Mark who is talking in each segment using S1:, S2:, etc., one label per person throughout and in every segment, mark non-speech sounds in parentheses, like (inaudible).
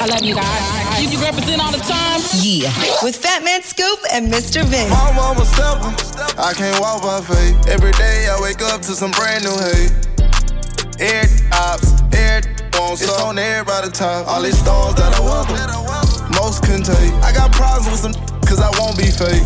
S1: I love you guys. You represent all the time.
S2: Yeah. With Fat Man Scoop and Mr. Vince.
S3: My mama steppin'. I can't walk by faith. Every day I wake up to some brand new hate. Air ops, air wants It's on everybody top. All these stones that I welcome. Most couldn't take. I got problems with some cause I won't be fake.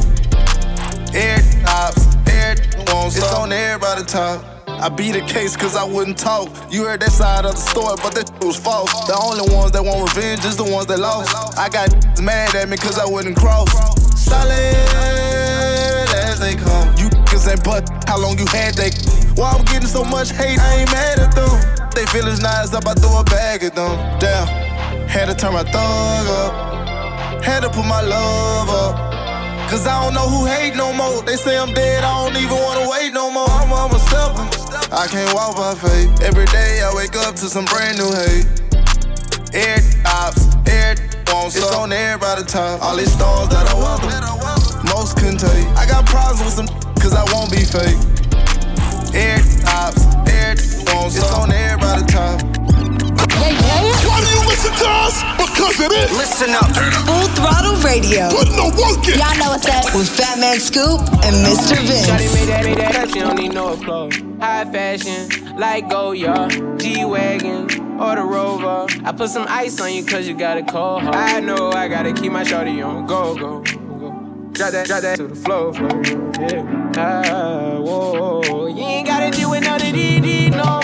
S3: Air ops, air wants It's on everybody top. I beat the case cause I wouldn't talk. You heard that side of the story, but that was false. The only ones that want revenge is the ones that lost. I got mad at me cause I wouldn't cross. Solid as they come. You niggas ain't but how long you had that. Why I'm getting so much hate, I ain't mad at them. They feelings nice up, I throw a bag at them. Damn, had to turn my thug up. Had to put my love up. Cause I don't know who hate no more. They say I'm dead, I don't even wanna wait no more. I'm, I'm a stepper. I can't walk by faith. Every day I wake up to some brand new hate. Air ops, air wants It's on everybody top. All these stars that I welcome. Most couldn't take. I got problems with some (laughs) cause I won't be fake. Air ops, air wants It's on everybody top.
S4: Why do you listen to us? Because it is.
S2: Listen up. Full throttle radio.
S4: Put no work in.
S2: Y'all know what's up. With Fat Man Scoop and Mr. Vince.
S5: Shawty made that, made that, she don't need no clothes. High fashion, like Goyard, G-Wagon, or the Rover. I put some ice on you cause you got a cold heart. I know I gotta keep my shorty on go, go, go. Drop that, drop that to the floor, floor, yeah. Ah, whoa, you ain't gotta deal with none of these no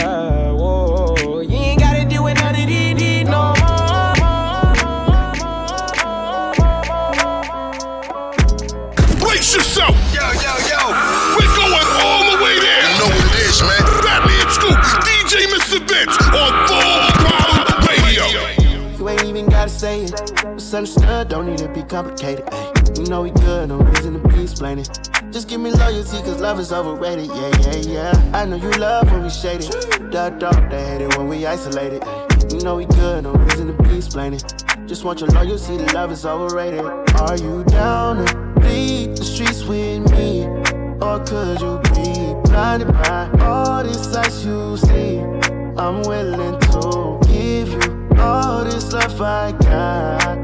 S4: Brace yourself.
S3: Yo, yo, yo.
S4: We're going all the way there.
S3: You know what it is, man.
S4: Fat Man Scoop, DJ Mr. Vince on Full Throttle Radio.
S6: You ain't even gotta say it. It's understood, don't need to be complicated. Ay, you know we good, no reason to be explaining. Just give me loyalty, cause love is overrated. Yeah, yeah, yeah. I know you love when we shaded. Dark, dark, they hate it when we isolated. Know we good, no reason to be explaining. Just want your loyalty, the love is overrated. Are you down to bleed the streets with me? Or could you be blinded by all this sights you see? I'm willing to give you all this love I got.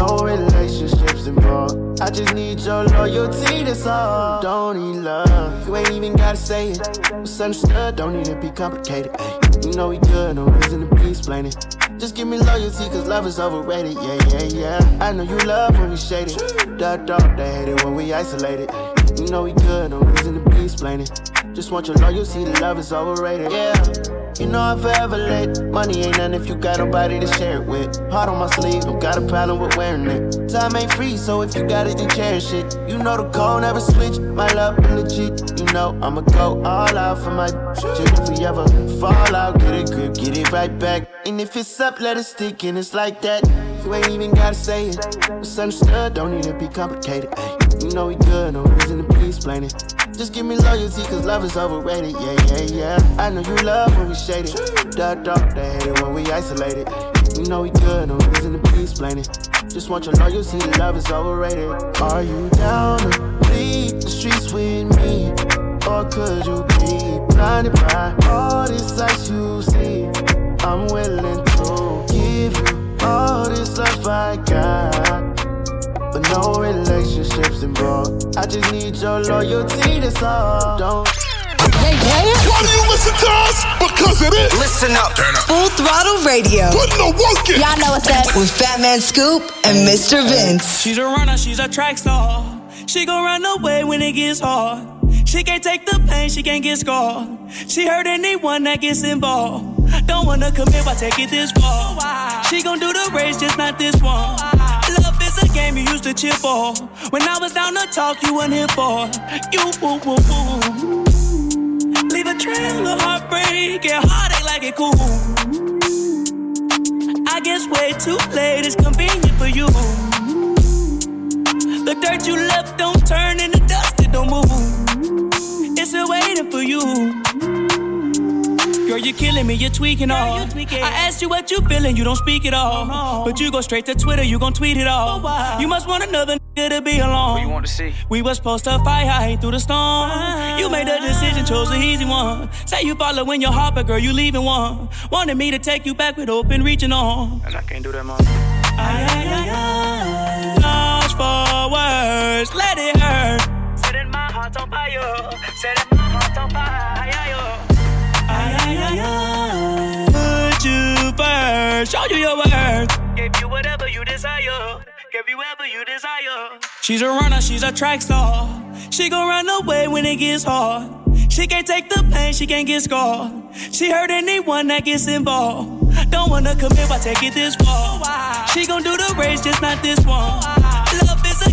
S6: No relationships involved. I just need your loyalty, that's all. Don't need love. You ain't even gotta say it. It's understood, don't need to be complicated. Ay, you know we good, no reason to be explaining. Just give me loyalty, cause love is overrated. Yeah, yeah, yeah. I know you love when we shaded. Dark, dark, they hate it when we isolated. You know we good, no reason to be explaining. Just want your loyalty, the love is overrated. Yeah. You know I'm forever late. Money ain't nothing if you got nobody to share it with. Heart on my sleeve, don't got a problem with wearing it. Time ain't free, so if you got it, then cherish it. You know the code never switch. My love legit. You know I'ma go all out for my shit. If we ever fall out, get a grip, get it right back. And if it's up, let it stick, and it's like that. You ain't even gotta say it. It's understood, don't need to be complicated. Ay, you know we good, no reason to be explaining. Just give me loyalty, cause love is overrated. Yeah, yeah, yeah. I know you love when we shaded. Dark, dark, they hate it when we isolated. You know we good, no reason to be explaining. Just want your loyalty, love is overrated. Are you down to bleed the streets with me? Or could you be blinded by all this sights you see? I'm willing to give you all this love I got but no relationships involved. I just need your loyalty, that's all. Don't.
S4: Why do you listen to us? Because it is.
S2: Listen up. Turn up. Full throttle radio.
S4: Put no work in.
S2: Y'all know what's up with Fat Man Scoop and Mr. Vince.
S7: She's a runner, she's a track star. She gon' run away when it gets hard. She can't take the pain, she can't get scarred. She hurt anyone that gets involved. Don't wanna commit, why take it this far? She gon' do the race, just not this one. A game you used to cheer for. When I was down to talk, you weren't here for. You woo woo woo. Leave a trail of heartbreak and heartache like it cool. I guess way too late is convenient for you. The dirt you left don't turn into dust, it don't move. It's still waiting for you. Girl, you're killing me, you're tweaking all. Girl, you're I asked you what you feeling, you don't speak at all. But you go straight to Twitter, you gon' tweet it all. Oh, you must want another nigga to be alone.
S5: What you want to see?
S7: We was supposed to fight high through the storm. Ah. You made a decision, chose the easy one. Say you follow following your heart, but girl, you leaving one. Wanted me to take you back with open reaching on.
S5: And I can't do that, mom.
S7: Ay, ay, ay, ay. Lost for words, let it hurt. Setting my heart on fire, setting my heart on fire. First, show you your worth. Gave you whatever you desire. Give you whatever you desire. She's a runner, she's a track star. She gon' run away when it gets hard. She can't take the pain, she can't get scarred. She hurt anyone that gets involved. Don't wanna commit, why take it this far? She gon' do the race, just not this one.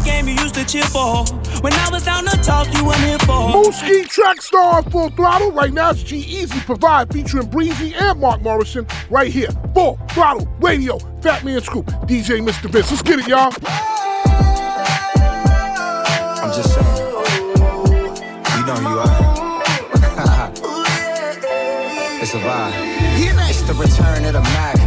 S7: Love game you used to cheer for. When I was down to talk, you weren't here for.
S8: Mooski track star full throttle. Right now it's G-Eazy Provide featuring Breezy and Mark Morrison right here. Full throttle radio. Fat Man Scoop. DJ Mr. Vince. Let's get it, y'all.
S9: I'm just saying. You know who you are. (laughs) it's a vibe. It's the return of the Mac.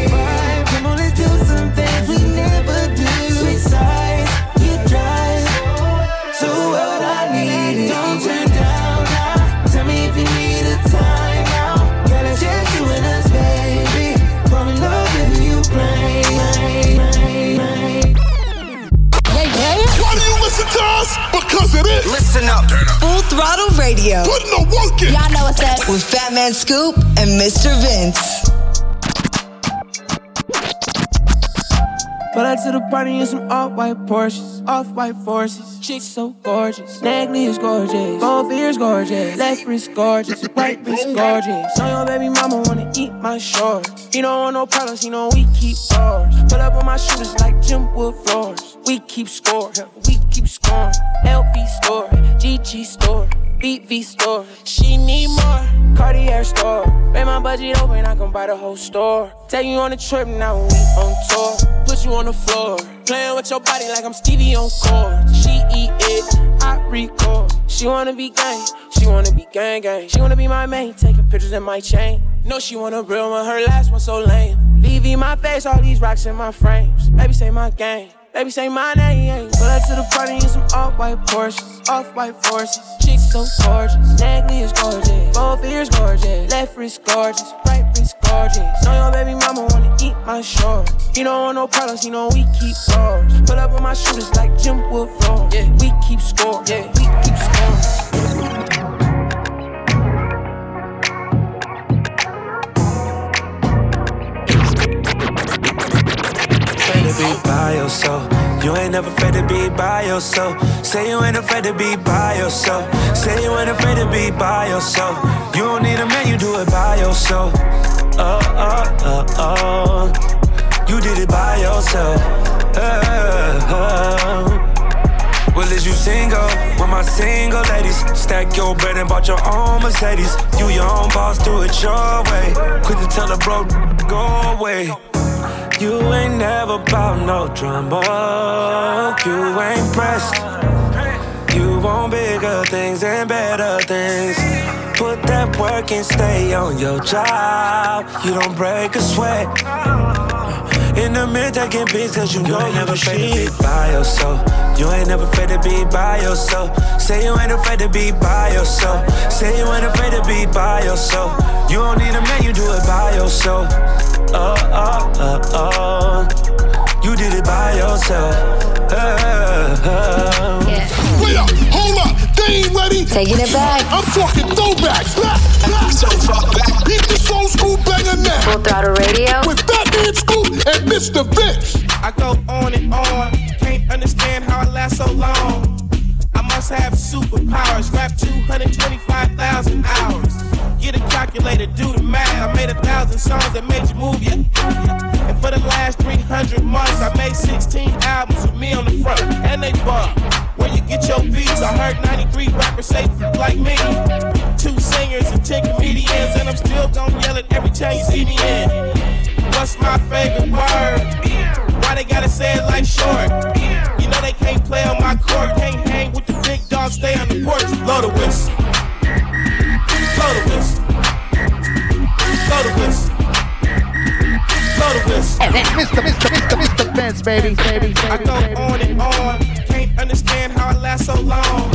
S4: Listen to us? Because it is.
S9: Listen up.
S2: Full Throttle Radio.
S4: Putting the work in.
S2: Y'all know what's up. With Fat Man Scoop and Mr. Vince.
S5: Pull up to the party in some off-white Porsches, off-white forces. Chicks so gorgeous, Nagley is gorgeous, both ears gorgeous, left wrist gorgeous, right wrist gorgeous. Know your baby mama wanna eat my shorts. He don't want no problems, he know we keep ours. Pull up with my shooters like Jim Wood floors. We keep score, we keep scoring. LV store, GG store. BV store, she need more. Cartier store, pay my budget open, I can buy the whole store. Take you on a trip, now we on tour. Put you on the floor, playing with your body like I'm Stevie on court. She eat it, I record. She wanna be gang, she wanna be gang gang. She wanna be my main, taking pictures in my chain. No, she want a real one, her last one so lame. VV my face, all these rocks in my frames. Baby say my gang. Baby say my name. Pull up to the party in some off-white Porsches, off-white forces. Chicks so gorgeous, Nagley is gorgeous, both ears gorgeous, left wrist gorgeous, right wrist gorgeous. Know your baby mama wanna eat my shorts. He don't want no problems, he know we keep ours. Pull up with my shooters like Jim Wood floor. Yeah, we keep score. Yeah, we keep scoring.
S10: afraid to be by yourself. Ain't never afraid to be by yourself. Say you ain't afraid to be by yourself. Say you ain't afraid to be by yourself. You don't need a man, you do it by yourself. Oh, oh, oh, oh. You did it by yourself. Oh. Well, is you single? With my single ladies, stack your bread and bought your own Mercedes. You your own boss, do it your way. Quick to tell a bro, go away. You ain't never bout no drama. You ain't pressed. You want bigger things and better things. Put that work and stay on your job. You don't break a sweat.
S11: In the mirror taking pics cause you, you know ain't never afraid to be by yourself. You ain't never afraid to be by yourself. Say you ain't afraid to be by yourself. Say you ain't afraid to be by yourself. You don't need a man, you do it by yourself. Oh, oh, oh, oh. You did it by yourself. Uh, uh,
S8: yeah. Wait up, hold up, they ain't ready.
S12: Taking it back.
S8: I'm talking throwbacks. Keep the soul school banger now.
S12: Full throttle radio.
S8: With Fatman Scoop and Mr. Vince.
S13: I go on and on. Can't understand how I last so long. Must have superpowers. Rap 225,000 hours. Get a calculator, do the math. I made a thousand songs that made you move, yeah. And for the last 300 months, I made 16 albums with me on the front, and they bump. Where you get your beats? I heard 93 rappers say like me. Two singers and 10 comedians, and I'm still gonna yell it every time you see me in. What's my favorite word? Why they gotta say it like short? You know they can't play on my court, can't hang with the big dogs, stay on the porch, blow the whistle. Blow the whistle. Blow the whistle. Blow the whistle.
S14: Mr. Mr. Mr. Mr. Vince, baby, baby, baby.
S13: I go on and on. Can't understand how I last so long.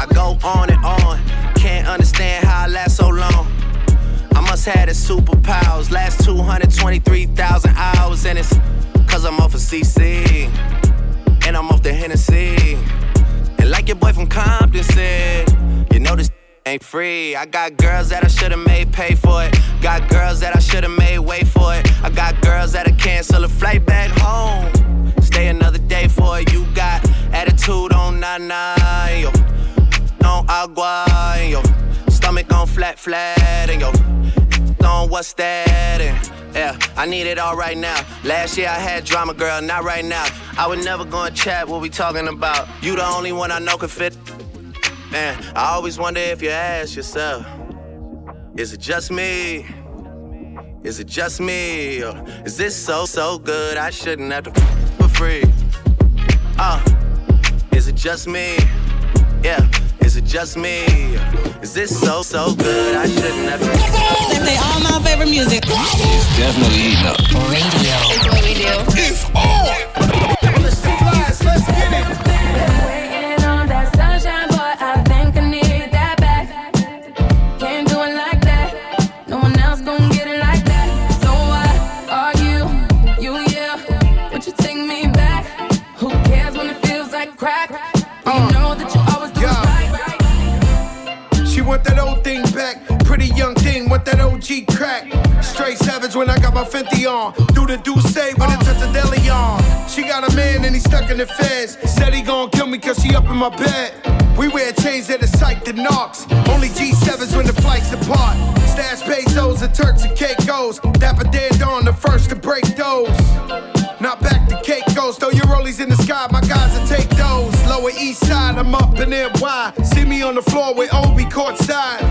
S15: I go on and on. Can't understand how I last so long. I must have the superpowers. Last 223,000 hours, and it's cause I'm off of CC. And I'm off the Hennessy. And like your boy from Compton said, you know this (laughs) ain't free. I got girls that I should've made pay for it. Got girls that I should've made wait for it. I got girls that'll cancel a flight back home. Stay another day for it. You got attitude on nine, yo. On agua, yo. Stomach on flat, flat, and yo. On what's that? And, yeah, I need it all right now. Last year I had drama, girl, not right now. I would never go and chat what we talking about. You the only one I know can fit Man, I always wonder if you ask yourself, is it just me? Is it just me? Or is this so, so good I shouldn't have to for free? Uh, is it just me? Yeah, is it just me? Is this so, so good I shouldn't have to
S1: They play all my favorite music.
S16: It's definitely eating up.
S12: Radio.
S1: It's what we do.
S8: It's on!
S13: Let's get it.
S4: When I got my Fenty on. Do the do say when it touch a deli on. She got a man and he stuck in the feds. Said he gon' kill me cause she up in my bed. We wear chains that are psyched to knocks. Only G7s when the flights apart. Stash pesos and Turks and Caicos. Dapper dead on the first to break those. Not back to Caicos, throw your rollies in the sky, my guys will take those. Lower east side, I'm up in NY. See me on the floor with Obi courtside.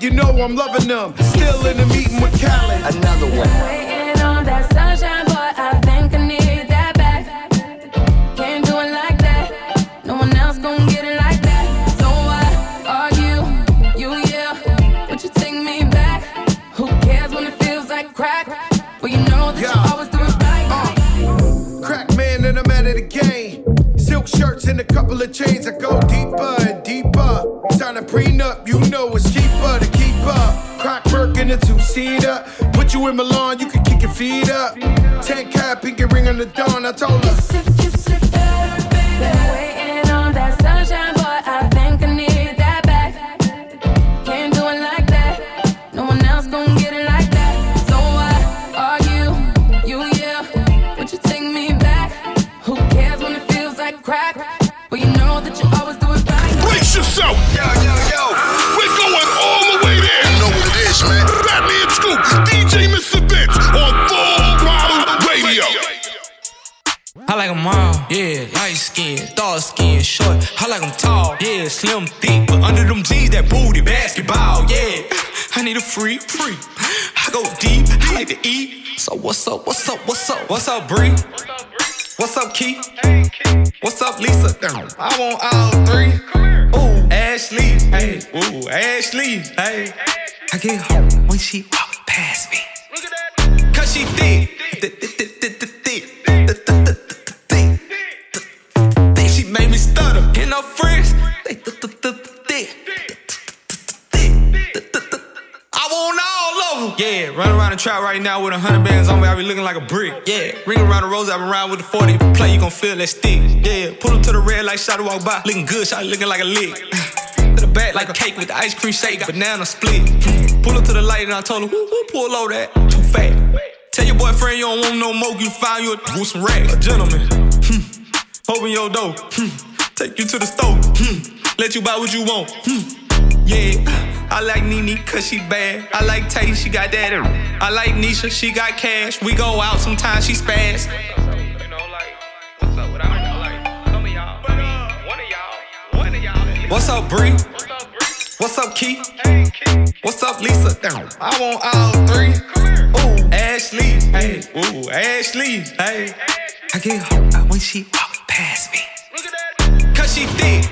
S4: Baddies on deck, you know I'm loving them. Still in the meeting with Khaled.
S15: Another one.
S17: Waiting on that sunshine, boy, I think I need that back. Can't do it like that. No one else gon' get it like that. So why argue? You, yeah. Would you take me back? Who cares when it feels like crack? Well, you know that you always do it right.
S4: Uh, crack man, and I'm out of the game. Silk shirts and a couple of chains. I prenup, you know it's cheaper to keep up. Crack work in a two-seater. Put you in Milan, you can kick your feet up. Ten cap, pinky ring on the dawn. I told her.
S11: Skin, dark skin, short. I like them tall, yeah. Slim, thick, but under them jeans, that booty, basketball, yeah. I need a free, free. I go deep, I like to eat. So what's up, what's up, what's up? What's up, Bree? What's up, Keith? What's up, Lisa? I want all three. Ooh, Ashley, hey, ooh, Ashley, hey. I get home when she walk past me. Look at that. Cause she thick, th- th- made me stutter. And her friends, they th th th thick. I want all of them. Yeah, run around the trap right now with a hundred bands on me. I be looking like a brick. Yeah, ring around the rose. I been around with the 40. If you play, you gon' feel that stick. Yeah, pull up to the red light, shot walk by. Looking good, shot looking like a lick. to the back like a cake with the ice cream shake, banana split. Pull up to the light and I told her, who, who pull over that? Too fat. Tell your boyfriend you don't want no more, you find you a with some racks. A gentleman. Open your door. Hmm. Take you to the store. Hmm. Let you buy what you want. Hmm. Yeah, I like Nene cause she bad. I like Tay, she got that. I like Nisha, she got cash. We go out sometimes, she spaz. What's up, Bree? What's up, Keith? What's up, Lisa? I want all three. Ooh, Ashley. Hey, ooh, Ashley. Hey, I get hot when she walk past me. Cause she thick.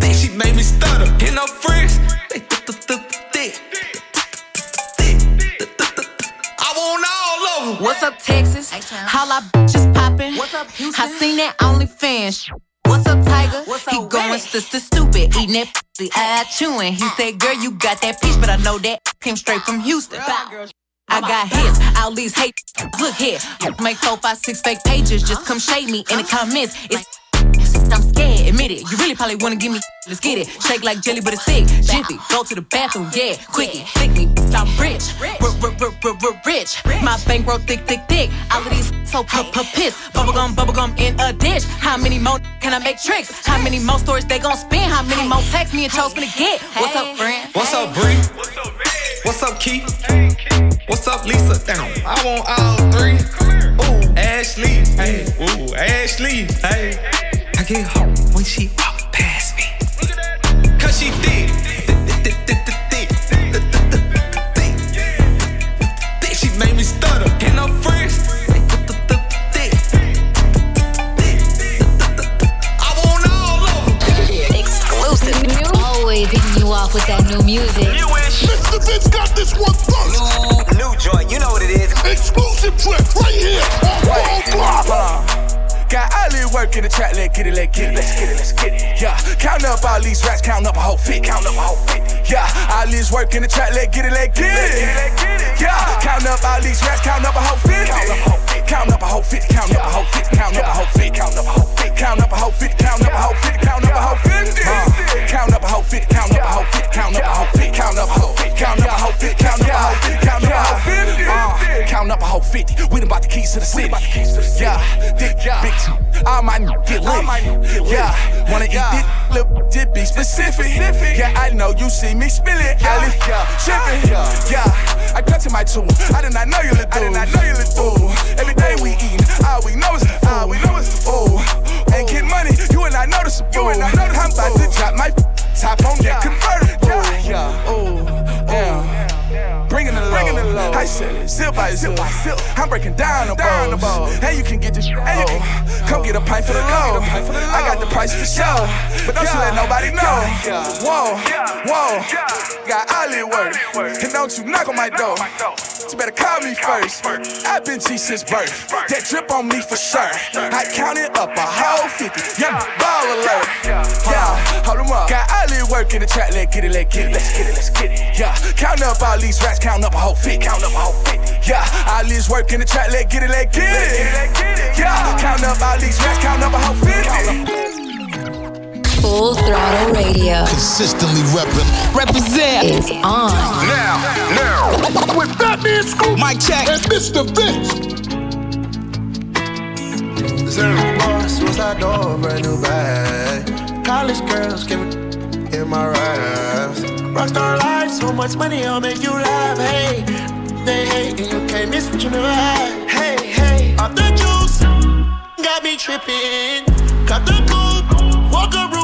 S11: Thick, she made me stutter. And her friends, they thick. I want all of them.
S18: What's up, Texas? How I bitches poppin'? What's up, Houston? I seen that OnlyFans. What's up, Tiger? What's he going sister stupid, eating that pussy, eye chewing. He said, "Girl, you got that peach, but I know that came straight from Houston." I got hits, all these hate. Look here, make four, five, six fake pages. Just come shade me in the comments. It's I'm scared, admit it. You really probably wanna give me. Let's get it. Shake like jelly, but it's thick. Jiffy, go to the bathroom, yeah. Quickie, thick me, I'm rich. Rich. My bankroll thick, thick, thick. All of these so p piss. Bubblegum, bubblegum in a dish. How many more can I make tricks? How many more stories they gon' spin? How many more texts me and Chose gonna get? What's up, friend?
S11: What's up, Bree? What's up, Keith? Want all
S12: you
S19: see me spill it. Yeah, shipping. Yeah, I cut to my tune. I did not know you look I did not know you look Ooh, Bringing the low. Bringing the low. I said it, zip by zip. I'm breaking down the balls. Hey, you can get this. Hey, you can come get a pint for the low. I got the price for sure, but don't you let nobody know. Whoa, whoa. Got Ali work, and don't you knock on my door. You better call me first. I've been G since birth. That drip on me for sure. I counted up a whole 50. Young ball alert. Yeah, hold hold 'em up. Got all Ali work in the trap. Let's get it, let's get it. Let's get it, let's get it. Yeah, count up all these racks, count up a whole fit. Count up a whole fit. Yeah, all Ali's work in the trap. Let's get it, let's get it. Yeah, count up all these racks, count up a whole fit.
S12: Full throttle radio.
S20: Consistently reppin'.
S12: Represent is on.
S20: Now, now.
S8: With Fat Man Scoop,
S11: Mike check,
S8: and Mr. Vince.
S6: Boss, suicide door, brand new bag. College girls give it in my raps. Rockstar life, so much money, I'll make you laugh. Hey, they hate and you can't miss what you never had. Hey, hey, off the juice, got me tripping. Cut the coupe, walker roof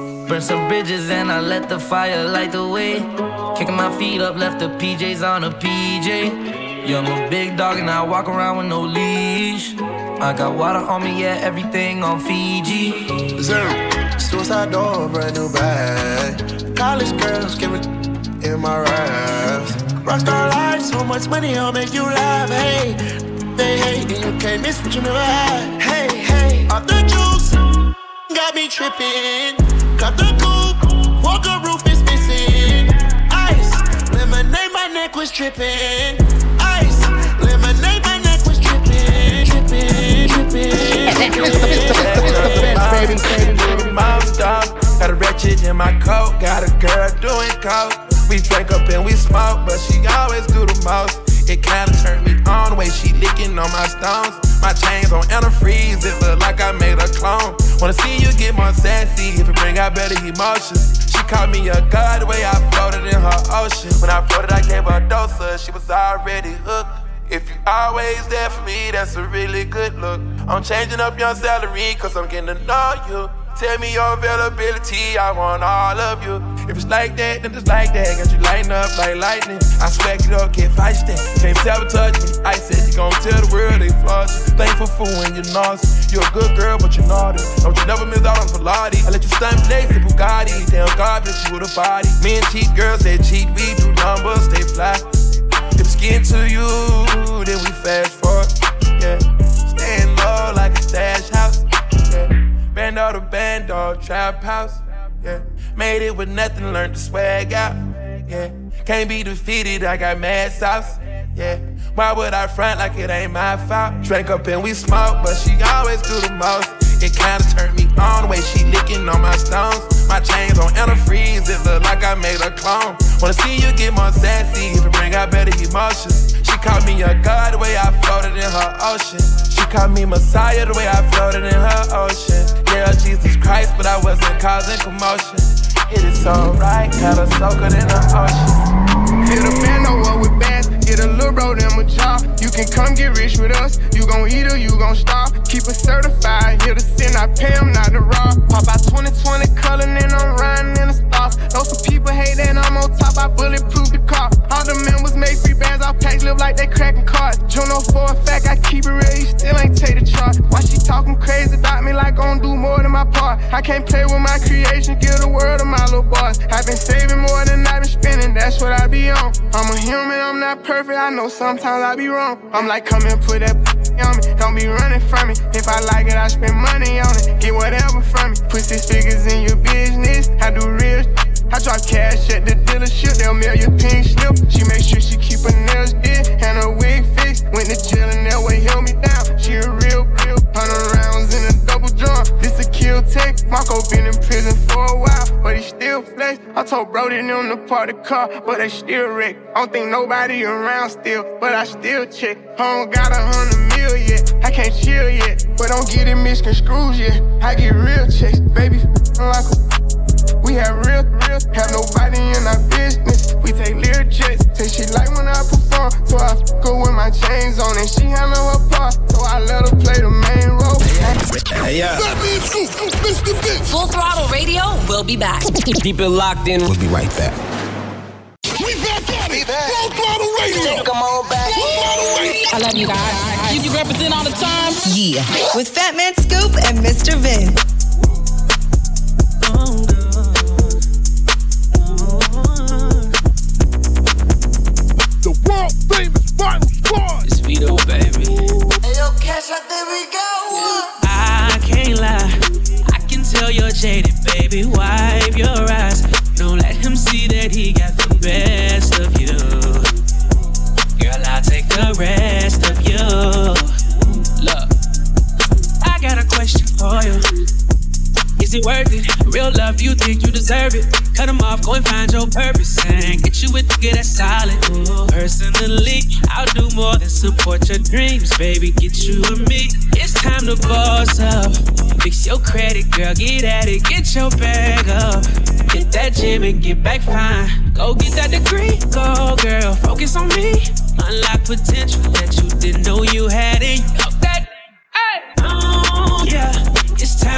S3: Burn some bridges and I let the fire light the way. Kicking my feet up, left the PJs on a PJ. Yeah, I'm a big dog and I walk around with no leash. I got water on me, yeah, everything on Fiji. Zero.
S6: Suicide door, brand new bag. College girls giving in my raps. Rockstar life, so much money, I'll make you laugh. Hey, they hate and you can't miss what you never had. Hey, hey, off the juice, got me tripping. Cut the coupe, walker roof is missing. Ice, lemonade, my neck was tripping. Ice, lemonade, my neck was (laughs)
S13: baby. Dog, got a ratchet in my coat, got a girl doing coke. We drink up and we smoke, but she always do the most. It kinda turned me on the way she licking on my stones. My chains on antifreeze, it look like I made a clone. Wanna see you get more sassy if it bring out better emotions. She called me a god the way I floated in her ocean. When I floated, I gave her a dose of, she was already hooked. If you always there for me, that's a really good look. I'm changing up your salary, cause I'm getting to know you. Tell me your availability, I want all of you. If it's like that, then it's like that. Got you lighting up like lightning. I smack it up, get feisty. Can't sabotage me. I said you gon' tell the world they flaws. Thankful for when you're. You're a good girl, but you're naughty. Don't you never miss out on Pilates. I let you stunt place in Bugatti. Damn God bless you with a body. Men cheat, girls they cheat. We do numbers, they fly. If it's getting to you, then we fast forward. Yeah, staying low like a stash house. All the band dog trap house. Yeah, made it with nothing, learned to swag out. Yeah, can't be defeated, I got mad sauce. Yeah, why would I front like it ain't my fault? Drank up and we smoke, but she always do the most. It kinda turned me on the way she licking on my stones. My chains on antifreeze, it look like I made a clone. Wanna see you get more sassy it bring out better emotions. She called me a god the way I floated in her ocean. She called me Messiah the way I floated in her ocean. Yeah, Jesus Christ, but I wasn't causing commotion. It is alright, right, had her soaking in the ocean.
S21: Hit a bro them a job. You can come get rich with us, you gon' eat or you gon' starve. Keep it certified, here to sin, I pay them not to rob. Pop out 2020 color, and I'm riding in the stars. Know some people hate that I'm on top, I bulletproof the car. All the members make free bands, all packs live like they cracking cards. Juno for a fact, I keep it real, you still ain't take the charge. Why she talking crazy about me like I gon' do more than my part? I can't play with my creation, give the world to my little boss. I've been saving more than I've been spending, that's what I be on. I'm a human, I'm not perfect, I know sometimes I be wrong. I'm like, come and put that on me, don't be running from me. If I like it, I spend money on it, get whatever from me. Put six figures in your business, I do real I drop cash at the dealership, they'll mail you pink slip. She make sure she keep her nails did and her wig fixed. Went to jail and that way held me down. She a real, real. Hundred rounds in a double. This a kill take. Marco been in prison for a while, but he still flex. I told Brody them to park the car, but they still wreck. I don't think nobody around still, but I still check. I don't got a hundred mil yet. I can't chill yet, but don't get it misconstrued yet. I get real checks, baby. Like a we have real, real, have nobody in our business. We take lyric jets, say she like when I perform. So I go with my chains on and she handle her part. So I let her play the main role.
S4: Hey, yeah.
S12: Full Throttle Radio we'll be back.
S20: Keep it locked in. We'll be right back.
S4: We back at it. Full throttle radio.
S2: Come on back.
S4: Full throttle radio.
S1: I love you guys. You, you represent all the time?
S2: Yeah. With Fat Man Scoop and Mr. Vince.
S8: Famous Vinyl Squad.
S20: It's Vito, baby.
S2: Hey, yo, cash out, there we go.
S22: I can't lie. I can tell you're jaded, baby. Wipe your eyes. Don't let him see that he got the best of you. Girl, I'll take the rest of you. Look, I got a question for you. Your love, you think you deserve it. Cut them off, go and find your purpose. And get you with the good that's solid. Personally, I'll do more than support your dreams, baby. Get you and me. It's time to boss up. Fix your credit, girl, get at it. Get your bag up. Hit that gym and get back fine. Go get that degree, go girl. Focus on me. Unlock potential that you didn't know you had in you.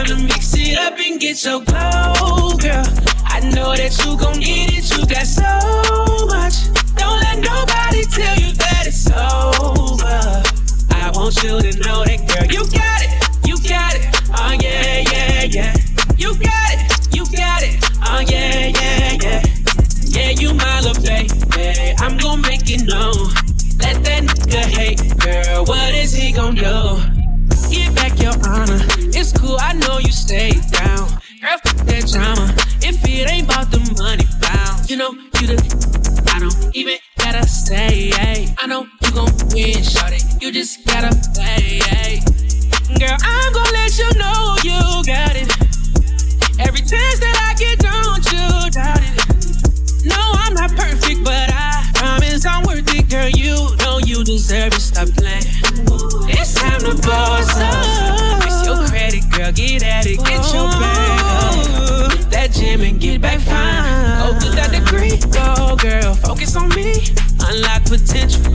S22: Time to mix it up and get your glow, girl. I know that you gon' get it. You got so much. Don't let nobody tell you that it's over. I want you to know that, girl. You got it. You got it. Oh yeah, yeah, yeah. You got it. You got it. Oh yeah, yeah, yeah. Yeah, you my little baby. I'm gon' make it known. Let that nigga hate, girl. What is he gon' do? Your honor. It's cool, I know you stay down. Girl, fuck that drama. If it ain't about the money bound, you know you the. I don't even gotta say, hey. I know you gon' win, shorty. You just gotta play, hey. Girl, I'm gon' let you know you got it. Every chance that I get, don't you doubt it. No, I'm not perfect, but I promise I'm worth it, girl. You know you deserve it. Stop playing. It's time boss up. Fix your credit, girl. Get at it. Get your bag up. That gym and get back fine. Oh, go get that degree, go oh, girl. Focus on me. Unlock potential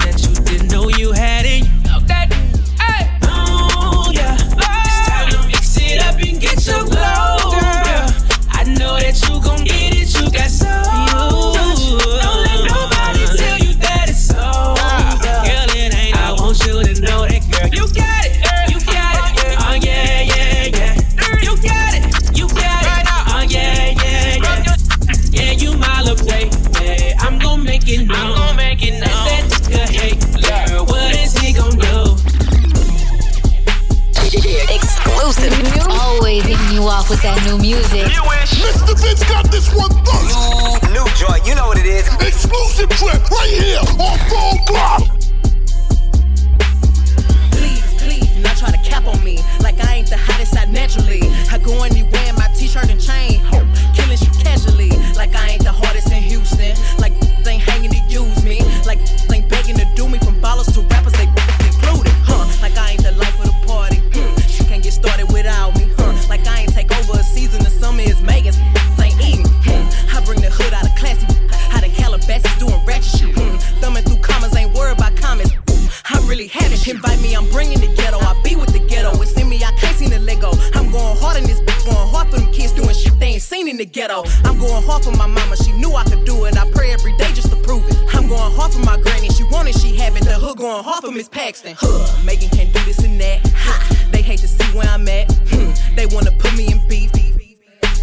S22: ain't
S18: seen in the ghetto. I'm going hard for my mama, she knew I could do it. I pray every day just to prove it. I'm going hard for my granny, she wanted, she have it. The hood going hard for Miss Paxton. Huh, Megan can't do this and that. Ha, they hate to see where I'm at. Hmm, they wanna put me in beef.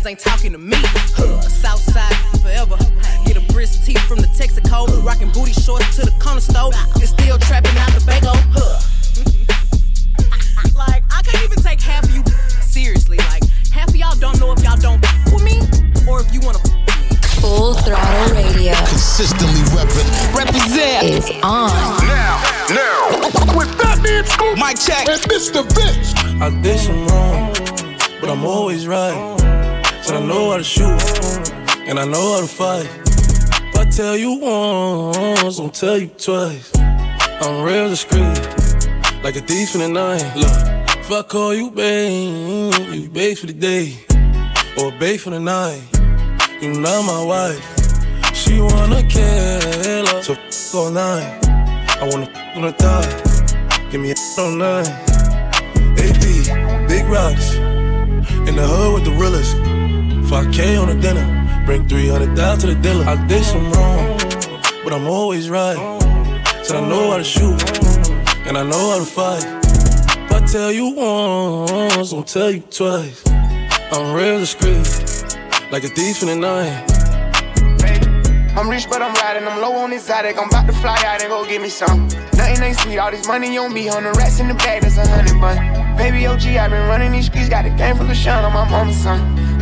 S18: Ain't talking to me. Huh, Southside forever. Get a brisk tee from the Texaco. Rocking booty shorts to the corner store. And still trapping out the bago. Huh. (laughs) like, I can't even take half of you seriously. Like, half of y'all don't know if y'all don't f- with me or if you wanna f-
S12: Full Throttle Radio
S20: Consistently reppin'.
S12: Represent is on.
S20: Now, now.
S8: With Fat Man Scoop oh.
S11: Mic check.
S8: and Mr. Vince.
S23: I did some wrong, but I'm always right. Said I know how to shoot, and I know how to fight. If I tell you once, I'll tell you twice. I'm real discreet, like a thief in the night. Look, if I call you babe, you babe for the day, or babe for the night. You not my wife. She wanna kill her, so f all night. I wanna f on the thigh. Give me a all night. AP, big rocks. In the hood with the realest. 5K on the dinner. Bring 300 down to the dealer. I did some wrong, but I'm always right. Said I know how to shoot, and I know how to fight. Tell you once, I'll tell you twice. I'm real discreet, like a thief in the night.
S21: I'm rich, but I'm riding. I'm low on exotic. I'm about to fly out and go get me some. Nothing ain't sweet. All this money on me. On the rats in the bag, that's a hundred bun. Baby OG, i been running these streets. Got a game full of shine on my mama's son.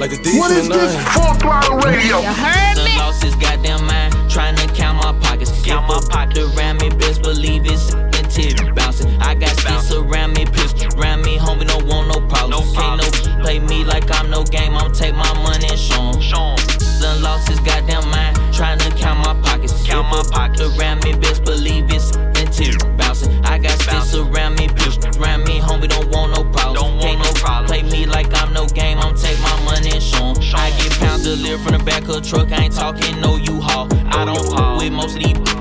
S23: like a thief
S8: What
S23: in
S8: is
S23: the
S8: this?
S23: night.
S8: Full throttle radio.
S24: You heard me? lost his goddamn mind, trying to count my pockets. Count my pocket around me, best believe it's and titty bouncing. I got sticks around me, pistols around me, homie, don't want no problems. Can't no play me like I'm no game, I'm take my money and show 'em. Done lost his goddamn mind, trying to count my pockets. Count my pocket around me, best believe it's and titty bouncing. I got sticks around me, pistols around me, homie, don't want no problems. Can't no play me like I'm no game, I'm take my I get pounds delivered from the back of a truck, I ain't talking no U-Haul. I don't fuck with most of these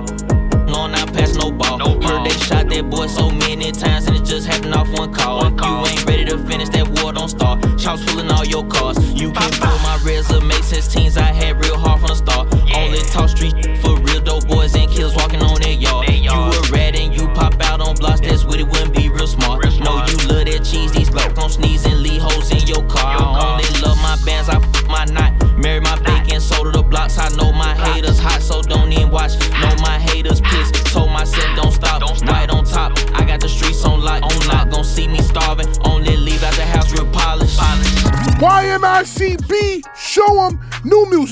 S24: no, not pass no ball. Heard they shot that boy so many times and it just happened off one call. If you ain't ready to finish, that war don't start. Chops pulling all your cars. You can pull my resume since teens. I had real hard from the start. Only talk street for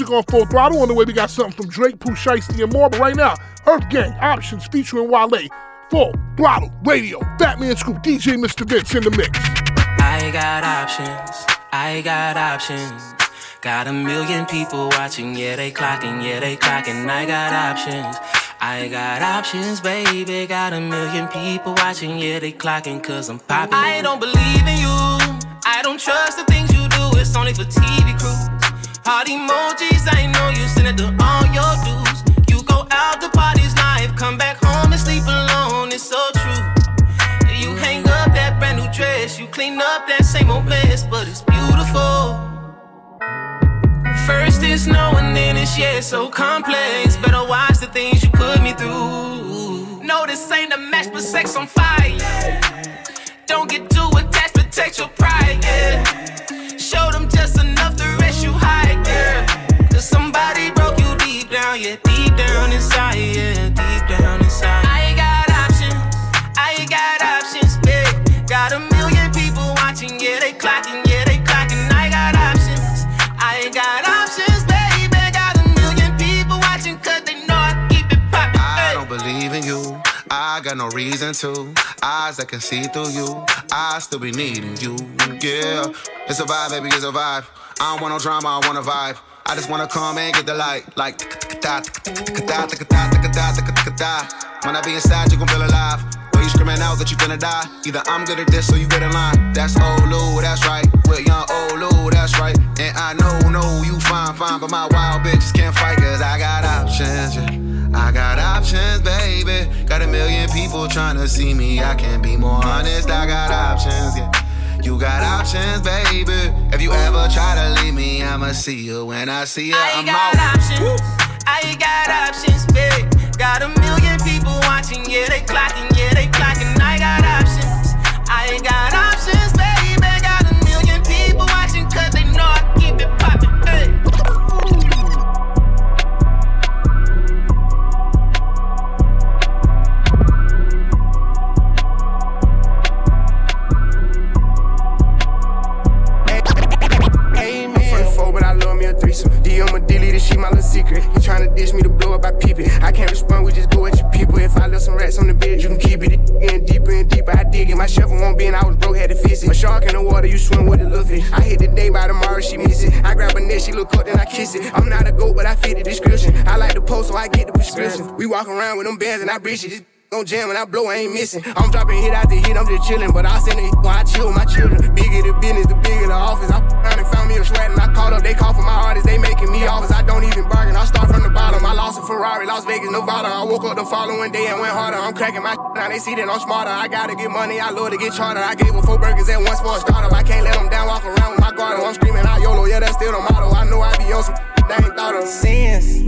S8: music on Full Throttle. On the way, we got something from Drake, Pooh Shiesty, and more. But right now, Earth Gang, Options featuring Wale. Full Throttle Radio, Fat Man Scoop, DJ Mr. Vince in the mix.
S5: I got options. I got options. Got a million people watching, yeah, they clocking, yeah, they clocking. I got options. I got options, baby. Got a million people watching, yeah, they clocking, cause I'm popping. I don't believe in you. I don't trust the things you do, it's only for TV crews. Heart emojis, I know you send it to all your dudes. You go out to parties live, come back home and sleep alone, it's so true. You hang up that brand new dress, you clean up that same old mess, but it's beautiful. First it's no and then it's yeah, so complex. Better watch the things you put me through. No, this ain't a match, but sex on fire. Don't get too attached, protect your pride, yeah. Show them
S3: reason to. Eyes that can see through you. I still be needing you. Yeah. It's a vibe, baby, it's a vibe. I don't want no drama, I want a vibe. I just wanna come and get the light. Like, when I be inside, you gon' feel alive. When you screaming out that you finna die. Either I'm good at this or you get in line. That's old Lou, that's right. With young old Lou, that's right. And I know, no, you fine, fine, but my wild bitches can't fight, cause I got options, yeah. I got options, baby. Got a million people trying to see me. I can't be more honest. I got options, yeah. You got options, baby. If you ever try to leave me, I'ma see you when I see you.
S5: I
S3: I'm
S5: got
S3: out.
S5: options. I got options, babe. Got a million people watching, yeah, they clocking, yeah, they clocking. I got options. I ain't got
S21: DM a delete it, she my little secret. He tryna dish me to blow up, I peep it. I can't respond, we just go at your people. If I left some rats on the bed, you can keep it. Getting deeper and deeper, I dig it. My shovel won't be, and I was broke, had to fix it. A shark in the water, you swim with a little fish. I hit the day by tomorrow, she miss it. I grab a net, she look up, then I kiss it. I'm not a goat, but I fit the description. I like the post, so I get the prescription. We walk around with them bands, and I breach it. Gon' jam and I blow, I ain't missing. I'm dropping hit after hit, I'm just chillin'. But I send it when I chill my children. Bigger the business, the bigger the office. I found and found me a shred and I caught up. They call for my artists, they making me offers. I don't even bargain, I start from the bottom. I lost a Ferrari, Las Vegas, Nevada. I woke up the following day and went harder. I'm cracking my now they see that I'm smarter. I gotta get money, I love to get charter. I gave them four burgers at once for a startup. I can't let them down, walk around with my guard. I'm screaming out YOLO, yeah, that's still the motto. I know I be on some they ain't thought of.
S15: Sins,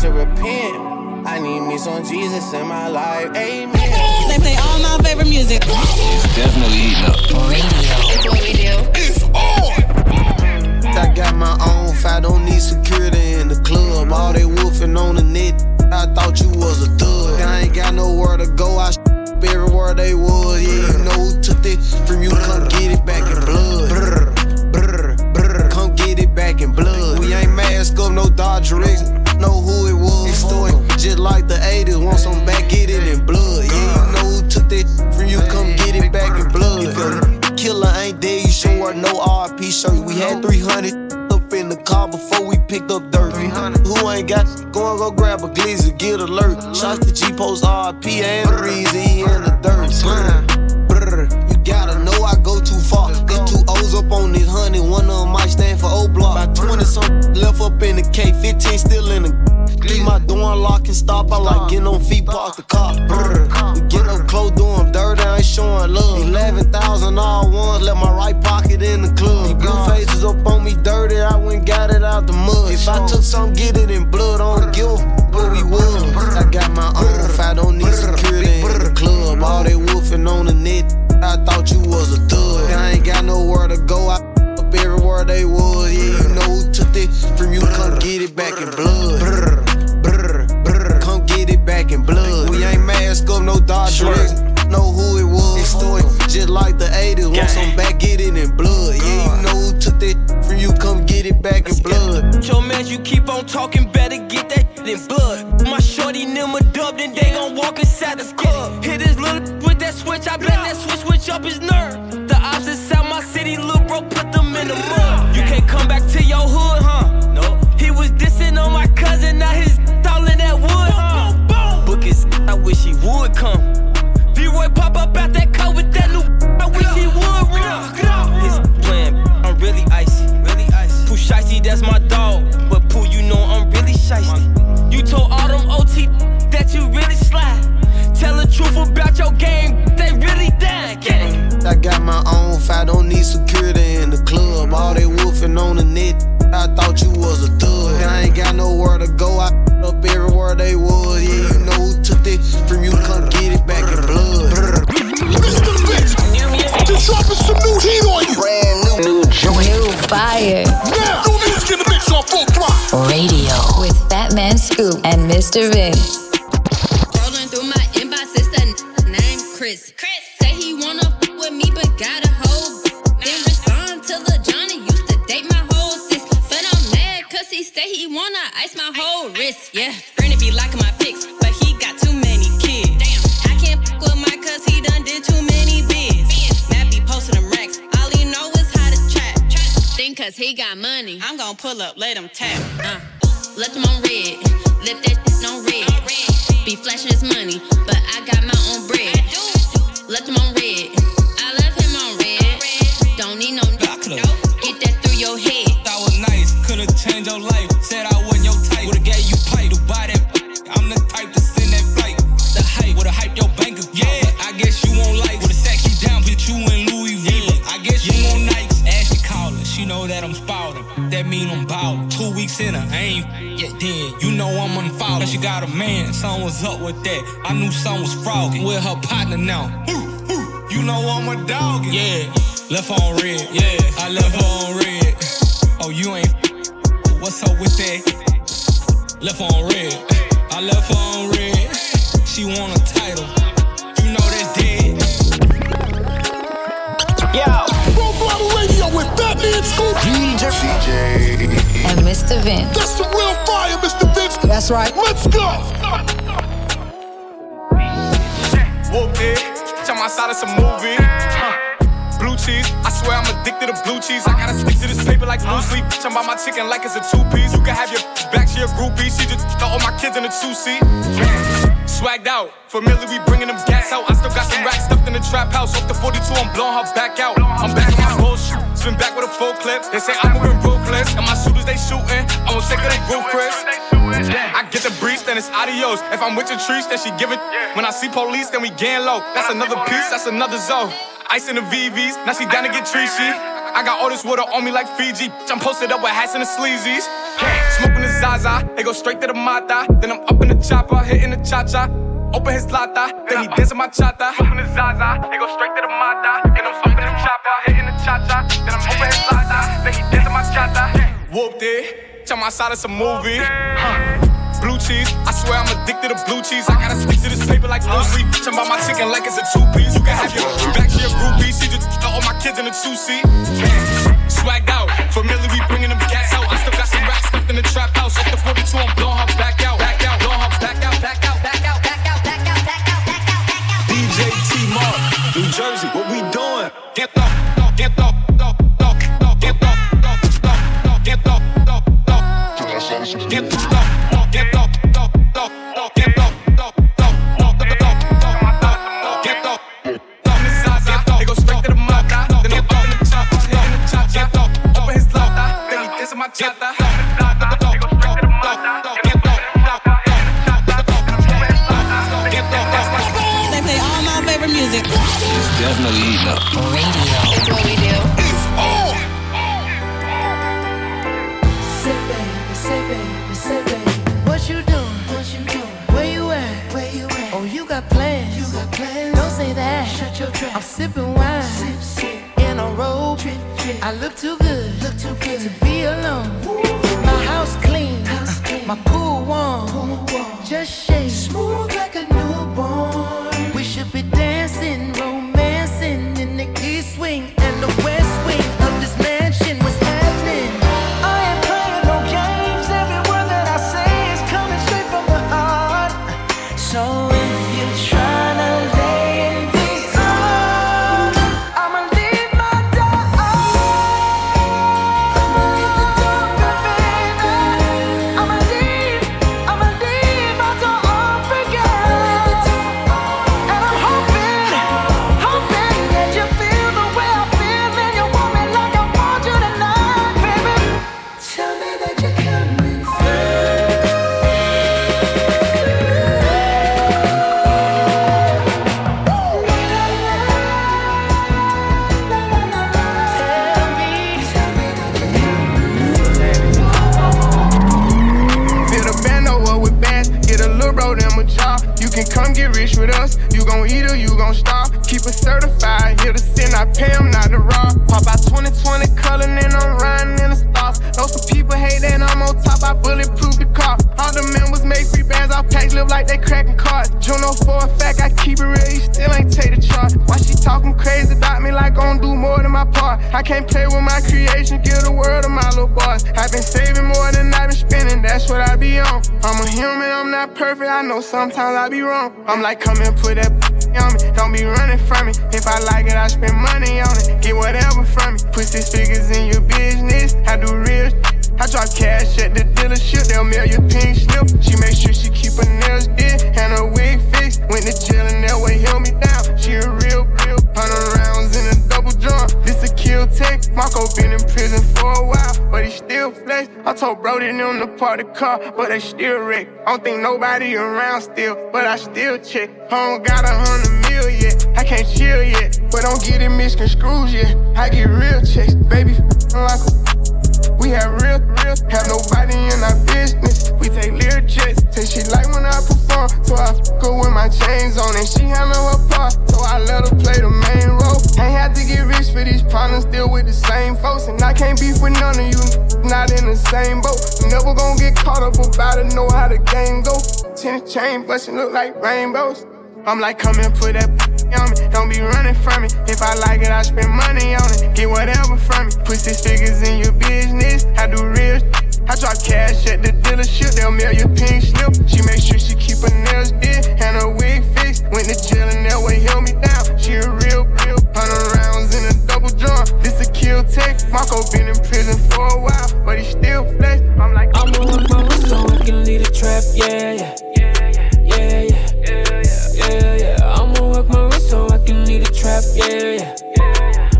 S15: Should repent. I need me some Jesus in my life. Amen.
S1: They play all my favorite music.
S16: It's definitely heating up.
S1: Radio. It's what we do.
S4: It's on.
S15: I got my own fight, don't need security in the club. All they wolfing on the net, I thought you was a thug. I ain't got nowhere to go, I everywhere they was. Yeah, you know who took it from you, come get it back in blood. Brr, brr, brr, come get it back in blood. We ain't mask up, no Dodger X, know who it was. Story just like the 80s, want some back, get it in blood. Yeah, you know who took that from you, come get it back in blood. Killer ain't dead, you wear no RP shirt. We had 300 up in the car before we picked up dirt. Who ain't got go and go grab a glizzy, get alert. Shots to G Post RP and he in the dirt. Up on this honey, one of them might stand for O block. About 20 some left up in the K, 15 still in the. Leave my door unlock and stop. I like getting on feet, park the car. Brr, we get up close, do 'em dirty, I ain't showing love. 11,000 all ones, left my right pocket in the club. These blue faces up on me dirty, I went got it out the mud. If I took some, get it in blood, I don't give a f- we was. I got my own I don't need security in the club. All they wolfing on the net, I thought you was a thug. I ain't got nowhere to go, I up everywhere they was. Yeah, you know who took it from you, come get it back in blood. Come get it back in blood. We ain't mask up, no Dodger X, know who it was. Story just like the 80s, want some back, get it in blood. Yeah, you know who took that from you, come get it back in blood.
S23: Your man, you keep on talking, better get that in blood. My shorty number dubbed, and they gon' walk inside the club. Hit his little that switch, I bet that switch switch up his nerve. The ops inside my city, little bro, put them in the mud. You can't come back to your hood, huh? No. He was dissing on my cousin, now his all that wood, huh? Book his, I wish he would come. V-Roy pop up out that car with that new. I wish he would run. His plan, I'm really icy. Really icy. Pooh Shiesty, that's my dog. But Pooh, you know I'm really shicey. You told all them OT that you really truth about your game, they really dying. Get it?
S15: I got my own fight, don't need security in the club. All they wolfing on the net, I thought you was a thug. I ain't got nowhere to go, I up everywhere they was. Yeah, you know who took it from you, come get it back in blood.
S4: Mr. Vince, just dropping some new heat on you.
S20: Brand new. New joint.
S12: New fire.
S4: Now, new music in the mix on full throttle.
S12: Radio. With Fat Man Scoop and Mr. Vince.
S25: Chris. Chris say he wanna f- with me, but got a hoe. Then respond to the Johnny used to date my whole sis. Said I'm mad cause he say he wanna ice my whole wrist. Yeah, Bernie be liking my pics, but he got too many kids. Damn, I can't f- with my cause he done did too many bids. Matt be posting them racks, all he know is how to trap. Think cause he got money, I'm gon' pull up, let him tap. Uh. Left him on red, left that shit on red. Be flashing his money, but I got my own bread. Left him on red, I left him on red. Don't need no no. get that through your head.
S11: That was nice, could've changed your life. Said I wasn't your type, would've gave you pipe to buy that. I'm the type to send that flight. The hype, would've hyped your bank account. Yeah, she know that I'm spouting. That mean I'm ballin'. Two weeks in her, I ain't yet then. You know I'm unfollowed. She got a man, something was up with that. I knew something was froggy. With her partner now. You know I'm a dog. Yeah, left on red. Yeah, I left her on red. Oh, you ain't. What's up with that? Left on red. I left her on red. She want a title. You know that's dead. Yeah.
S4: Full throttle radio with Fat Fatman Scoop.
S3: DJ.
S12: And Mr. Vince.
S4: That's some real fire, Mr. Vince.
S3: That's right.
S4: Let's go.
S26: Whooped it. Jump outside of some movie. Huh. Blue cheese, I swear I'm addicted to blue cheese. I gotta stick to this paper like blue sleep. Bitch, I'm about my chicken like it's a two piece. You can have your back, she a groupie. She just throw all my kids in a two seat. Swagged out, familiar, we bringing them gas out. I still got some racks stuffed in the trap house. Off the 42, I'm blowing her back out. I'm back on my bullshit, back with a full clip. They say I'm moving ruthless, and my shooters they shooting. I won't take of they Chris. I get the breeze, then it's adios. If I'm with your trees, then she give it. When I see police, then we gang low. That's another piece, that's another zone. Ice in the VVs, now she down to get treachy. I got all this water on me like Fiji. I'm posted up with hats and the sleazies. Smoking the Zaza, they go straight to the Mata. Then I'm up in the chopper, hitting the cha cha. Open his lata, then he dancing my chata. Smoking the Zaza, they go straight to the Mata. Then I'm up in the chopper, then he dancing my chata. Whooped it, jump outside of some movie. Huh. Blue cheese, I swear I'm addicted to blue cheese. I gotta stick to this paper like blue sleep. I'm about my chicken like it's a two piece. You can have your back to your groupie. She just all my kids in a two seat. Swagged out, familiar, we bringing them cats out. I still got some racks stuffed in the trap house. Off the 42, I'm blowing her back out. Back out, blowing her back out, back out, back out, back out, back out, back out, back out, back out.
S23: DJ T Mark, New Jersey, what we doing?
S26: Get up,
S16: definitely eating up.
S12: Radio.
S27: It's what we do.
S4: It's on.
S28: Say baby, say baby, say baby. What you doing? Where you at? Oh, you got plans. Don't say that. I'm sipping wine. Sip, sip. In a robe. Drip, drip. I look too good. Look too good to be alone. My house clean. House clean. My pool warm. Pool warm. Just shake. Smooth
S21: cash at the dealership, they'll mail you pink slip. She make sure she keep her nails did and her wig fixed. Went to jail and that way held me down. She a real, real hundred rounds in a double drum. This a kill take. Marco been in prison for a while, but he still flex. I told Brody them to park the car, but they still wreck. I don't think nobody around still, but I still check. I don't got a hundred mil yet, I can't chill yet, but don't get it misconstrued yet. I get real checks, baby, like a we have real, real, have nobody in our business. We take lyric jets, say she like when I perform. So I fuck her with my chains on and she handle her part. So I let her play the main role. Ain't had to get rich for these problems, still with the same folks. And I can't beef with none of you, not in the same boat. Never gonna get caught up about it, know how the game go. Tennis chain bustin' look like rainbows. I'm like, come and put that on. Don't be running from me. If I like it, I spend money on it. Get whatever from me. Put six figures in your business. I do real. I drop cash at the dealership. They'll mail you pink slip. She make sure she keep her nails did and her wig fixed. Went to jail and that way held me down. She a real, real. Hundred rounds in a double drum. This a kill tech. Marco been in prison for a while, but he still flex. I'm like,
S17: I'm work my so I can lead a trap. Yeah, yeah. Yeah, yeah. Yeah, yeah. I'm gonna lead a. Yeah, yeah.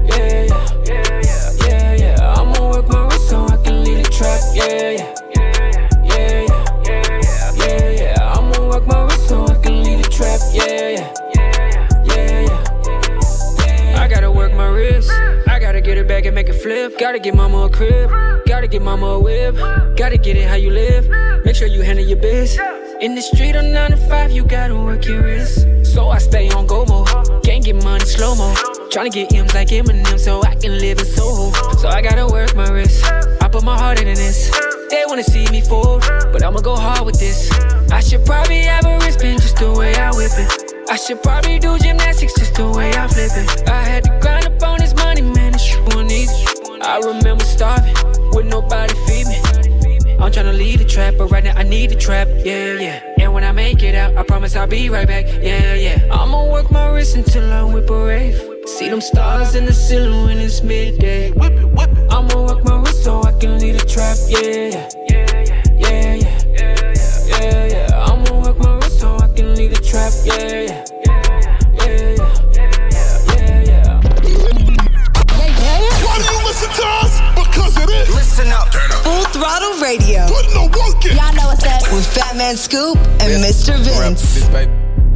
S17: Yeah, yeah. Yeah, yeah. I'm gonna work my wrist so I can lead a trap. Yeah, yeah. Yeah, yeah. Yeah, yeah. Trap. Yeah, yeah. Yeah, yeah. Yeah. I gotta work my wrist. I gotta get it back and make it flip. Gotta get mama a crib. Gotta get mama a whip. Gotta get it how you live. Make sure you handle your biz. In the street on 9 to 5, you gotta work your wrist. So I stay on go mo. Can't get money slow mo. Tryna get M's like Eminem so I can live in Soho. So I gotta work my wrist. I put my heart into this. They wanna see me fall, but I'ma go hard with this. I should probably have a wristband just the way I whip it. I should probably do gymnastics just the way I flip it. I had to grind up on this money, man, shit wasn't easy. I remember starving with nobody feed me. I'm tryna lead the trap, but right now I need the trap, yeah, yeah. And when I make it out, I promise I'll be right back, yeah, yeah. I'ma work my wrist until I whip a rave. See them stars in the ceiling when it's midday. Whip it, whip it. I'ma work my wrist so I can lead the trap, yeah, yeah. Yeah, yeah. Yeah, yeah. I'ma work my wrist so I can lead the trap, yeah, yeah. Yeah, yeah. Yeah, yeah.
S4: Why do you listen to us? Because it is.
S29: Listen up.
S2: Full Throttle Radio.
S4: Putting the work in.
S2: Y'all know what's up. With Fat Man Scoop and Mr. Vince.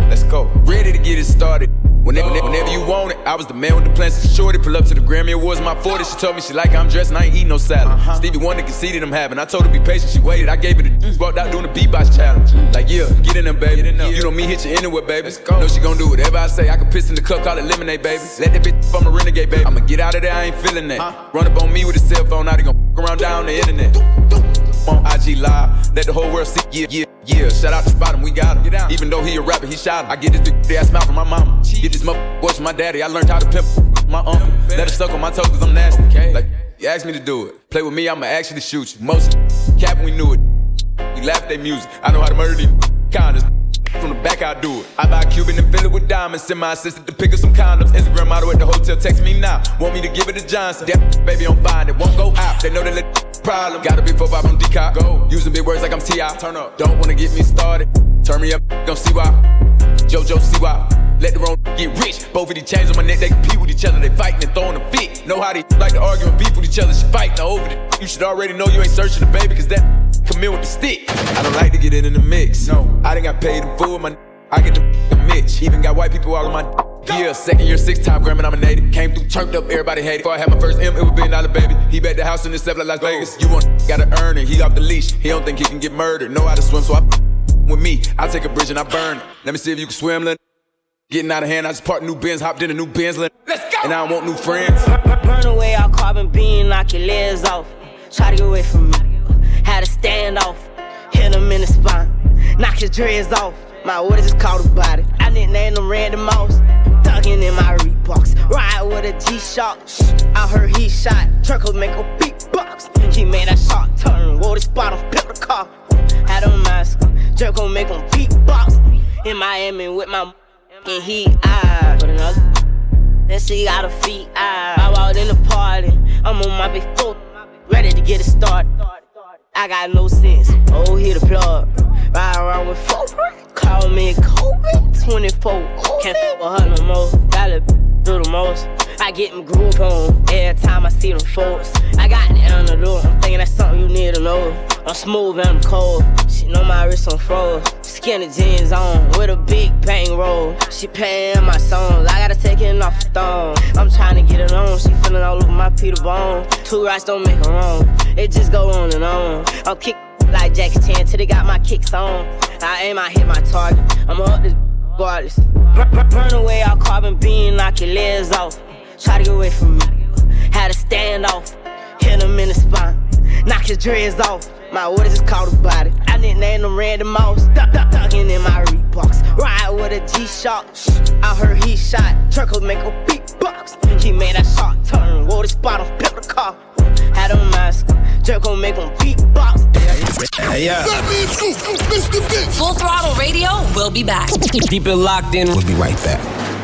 S19: Let's go. Ready to get it started. Whenever, whenever, whenever you want it, I was the man with the plans to shorty. Pull up to the Grammy Awards, my 40. She told me she like how I'm dressed and I ain't eat no salad. Stevie Wonder conceded I'm having. I told her be patient, she waited. I gave her the walked out doing the beatbox challenge. Like, yeah, get in there, baby. You know me, hit you anywhere, baby. Know she gon' do whatever I say. I can piss in the cup, call it lemonade, baby. Let that bitch from a renegade, baby. I'ma get out of there, I ain't feeling that. Run up on me with a cell phone, now they gon' around down the internet. On IG Live, let the whole world see, yeah, yeah, yeah. Shout out to Spot him, we got him. Even though he a rapper, he shot him. I get this big ass mouth from my mama. Get this mother voice from my daddy. I learned how to pimp my uncle. Let it suck on my toes cause I'm nasty. Like, you asked me to do it. Play with me, I'ma actually shoot you. Most cap we knew it. We laugh at music. I know how to murder these condoms. From the back, I do it. I buy a Cuban and fill it with diamonds. Send my assistant to pick up some condoms. Instagram model at the hotel, text me now. Want me to give it to Johnson. That baby on fine, it won't go out. They know they let (laughs) problem. Gotta be 4 5 on decock. Go. Using big words like I'm T.I. Turn up. Don't wanna get me started. Turn me up, gon' see why. JoJo, see why. Let the wrong get rich. Both of these chains on my neck, they compete with each other. They fighting and throwing a fit. Know how they like to argue and beef with each other. She fight now over it. You should already know you ain't searching the baby, cause that come in with the stick. I don't like to get in, in the mix. No, I done got paid in full. My I get the, the Mitch. Even got white people all on my yeah, second year, six time Grammy nominated. Came through, turned up, everybody hated. Before I had my first M, it was billion dollar baby. He bet the house in the stuff like Las Vegas. You want, gotta earn it. He off the leash. He don't think he can get murdered. Know how to swim, so I with me. I take a bridge and I burn it. Let me see if you can swim, Lynn. Getting out of hand, I just parked new Benz, hopped in a new Lynn. Let's go. And I want new friends.
S30: Burn away all carbon beam, knock your legs off. Try to get away from me. Had to stand off. Hit him in the spine. Knock his dreads off. My orders just caught a body. I nicknamed him Randy Moss. Thuggin' in my Reeboks. Ride with a G-Shock. I heard he shot. Truck make a beatbox. He made that shot turn. Wore the spot on, the car. Had a mask. Jerk gon' make him beatbox. In Miami with my and he I Put another. Then she got her feet I I walked in the party. I'm on my big foot. Ready to get it started. I got no sense. Oh, hit the plug. Ride around with four. Call me Kobe. 24. Can't fuck with her no more. Gotta do the most. I get them groove on every time I see them folks. I got the antidote. I'm thinking that's something you need to know. I'm smooth and I'm cold. She know my wrist on froze. Skinny jeans on with a big bang roll. She paying my songs. I gotta take it off the thumb. I'm trying to get it on. She feeling all over my Peter Bone. Two rights don't make her wrong. It just go on and on. I'm kick like Jackie Chan till they got my kicks on. I aim, I hit my target. I'm up this regardless. Burn, away all carbon beam, knock your legs off. Try to get away from me. Had to stand off. Hit him in the spine. knock his dreads off. My orders just caught a body. I didn't name them Randy Moss. Duck, duck, ducking in my Reeboks. Ride with a G-Shock. I heard he shot. Turkle make a beatbox. He made that shot turn. Wore the spot on flip the car. Had a mask. Jerk gon' make him beatbox.
S20: Yeah.
S12: Full throttle radio. We'll be back.
S20: Keep it locked in. We'll be right back.